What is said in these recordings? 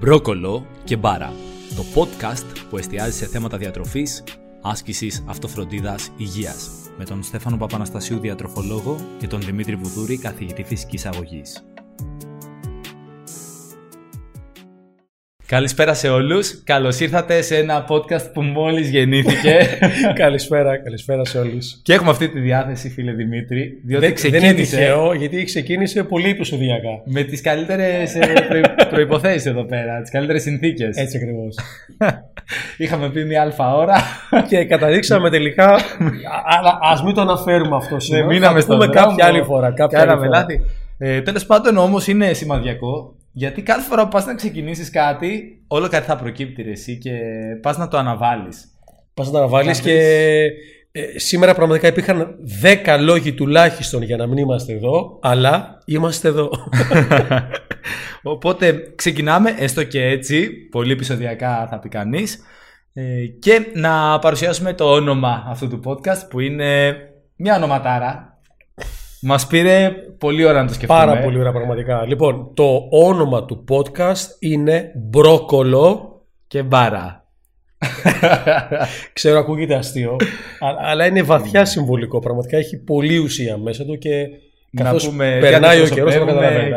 Μπρόκολο και Μπάρα, το podcast που εστιάζει σε θέματα διατροφής, άσκησης, αυτοφροντίδας, υγείας, με τον Στέφανο Παπαναστασίου διατροφολόγο και τον Δημήτρη Βουδούρη καθηγητή φυσικής αγωγής. Καλησπέρα σε όλους. Καλώς ήρθατε σε ένα podcast που μόλις γεννήθηκε. καλησπέρα, καλησπέρα σε όλους. Και έχουμε αυτή τη διάθεση, φίλε Δημήτρη. Διότι δεν, ξεκίνησε... δεν είναι τυχαίο, γιατί ξεκίνησε πολύ επεισοδιακά. Με τις καλύτερες ε, προϋποθέσεις εδώ πέρα, τις καλύτερες συνθήκες. Έτσι ακριβώς. Είχαμε πει μια αλφα ώρα. και καταλήξαμε τελικά. Αλλά α μην το αναφέρουμε αυτό ναι, σήμερα. Ναι, μείναμε στο κάποια άλλη φορά. Κάποια άλλη φορά. Ε, Τέλος πάντων, όμως είναι σημαδιακό γιατί κάθε φορά που πας να ξεκινήσεις κάτι, όλο κάτι θα προκύπτει ρε, εσύ και πας να το αναβάλεις. Πας να το αναβάλεις και ε, σήμερα πραγματικά υπήρχαν 10 λόγοι τουλάχιστον για να μην είμαστε εδώ, αλλά είμαστε εδώ. Οπότε ξεκινάμε, έστω και έτσι, πολύ επεισοδιακά θα πει κανείς. Ε, και να παρουσιάσουμε το όνομα αυτού του podcast που είναι μια ονοματάρα Μας πήρε πολύ ώρα να το σκεφτούμε. Πάρα πολύ ώρα πραγματικά. Λοιπόν, το όνομα του podcast είναι Μπρόκολο και Μπάρα. Ξέρω, ακούγεται αστείο, αλλά είναι βαθιά συμβολικό. Πραγματικά έχει πολύ ουσία μέσα του και να πούμε περνάει ο καιρός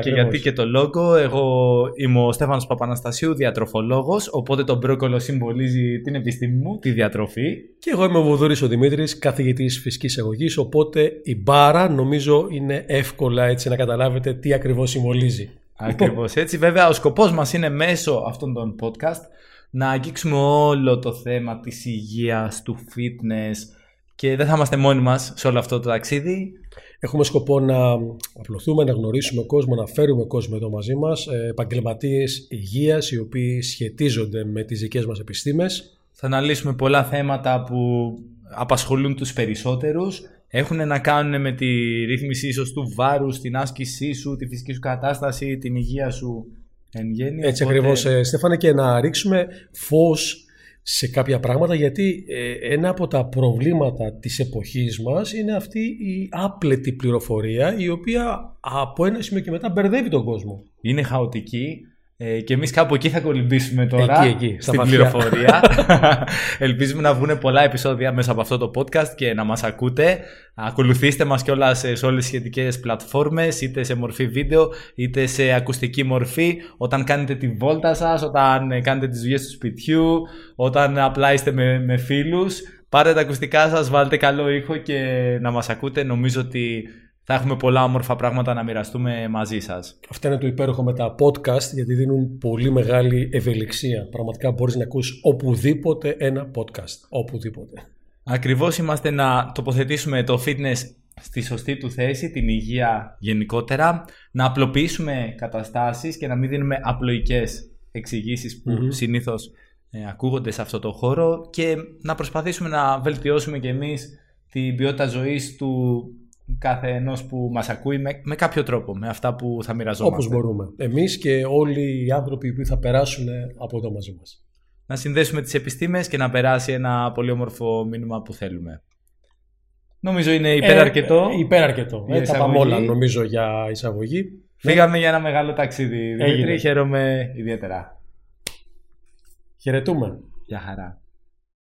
και γιατί και το λόγο. Εγώ είμαι ο Στέφανος Παπαναστασίου, διατροφολόγος, οπότε το μπρόκολο συμβολίζει την επιστήμη μου, τη διατροφή. Και εγώ είμαι ο Βουδούρης ο Δημήτρης, καθηγητής φυσικής εγωγής, οπότε η μπάρα νομίζω είναι εύκολα έτσι να καταλάβετε τι ακριβώς συμβολίζει. Ακριβώς έτσι. Βέβαια ο σκοπός μας είναι μέσω αυτών των podcast να αγγίξουμε όλο το θέμα της υγείας, του fitness και δεν θα είμαστε μόνοι μας σε όλο αυτό το ταξίδι. Έχουμε σκοπό να απλωθούμε, να γνωρίσουμε κόσμο, να φέρουμε κόσμο εδώ μαζί μας, ε, επαγγελματίες υγείας οι οποίοι σχετίζονται με τις δικές μας επιστήμες. Θα αναλύσουμε πολλά θέματα που απασχολούν τους περισσότερους. Έχουν να κάνουν με τη ρύθμιση ίσως του βάρους, την άσκησή σου, τη φυσική σου κατάσταση, την υγεία σου εν γέννη. Έτσι οπότε... ακριβώς, ε, Στέφανε, και να ρίξουμε φως σε κάποια πράγματα γιατί ε, ένα από τα προβλήματα της εποχής μας είναι αυτή η άπλετη πληροφορία η οποία από ένα σημείο και μετά μπερδεύει τον κόσμο. Είναι χαοτική ε, και εμείς κάπου εκεί θα κολυμπήσουμε τώρα εκεί, εκεί, στην πληροφορία. Ελπίζουμε να βγουν πολλά επεισόδια μέσα από αυτό το podcast και να μας ακούτε. Ακολουθήστε μας κιόλας σε όλες τις σχετικές πλατφόρμες, είτε σε μορφή βίντεο, είτε σε ακουστική μορφή, όταν κάνετε τη βόλτα σας, όταν κάνετε τις δουλειές του σπιτιού, όταν απλά είστε με, με φίλους. Πάρτε τα ακουστικά σας, βάλτε καλό ήχο και να μας ακούτε. Νομίζω ότι θα έχουμε πολλά όμορφα πράγματα να μοιραστούμε μαζί σας. Αυτά είναι το υπέροχο με τα podcast γιατί δίνουν πολύ μεγάλη ευελιξία. Πραγματικά μπορείς να ακούσει οπουδήποτε ένα podcast. Οπουδήποτε. Ακριβώς είμαστε να τοποθετήσουμε το fitness στη σωστή του θέση, την υγεία γενικότερα, να απλοποιήσουμε καταστάσεις και να μην δίνουμε απλοϊκές εξηγήσεις που mm συνήθως ε, ακούγονται σε αυτό το χώρο και να προσπαθήσουμε να βελτιώσουμε και εμείς την ποιότητα ζωής του κάθε ενός που μας ακούει με, με κάποιο τρόπο, με αυτά που θα μοιραζόμαστε. Όπως μπορούμε. Εμείς και όλοι οι άνθρωποι που θα περάσουν από εδώ μαζί μας. Να συνδέσουμε τις επιστήμες και να περάσει ένα πολύ όμορφο μήνυμα που θέλουμε. Νομίζω είναι ε, υπεραρκετό. Ε, υπεραρκετό. Έτσι θα πάμε όλα νομίζω για εισαγωγή. Φύγαμε για ένα μεγάλο ταξίδι. Δημήτρη, χαίρομαι ιδιαίτερα. Χαιρετούμε. Γεια χαρά.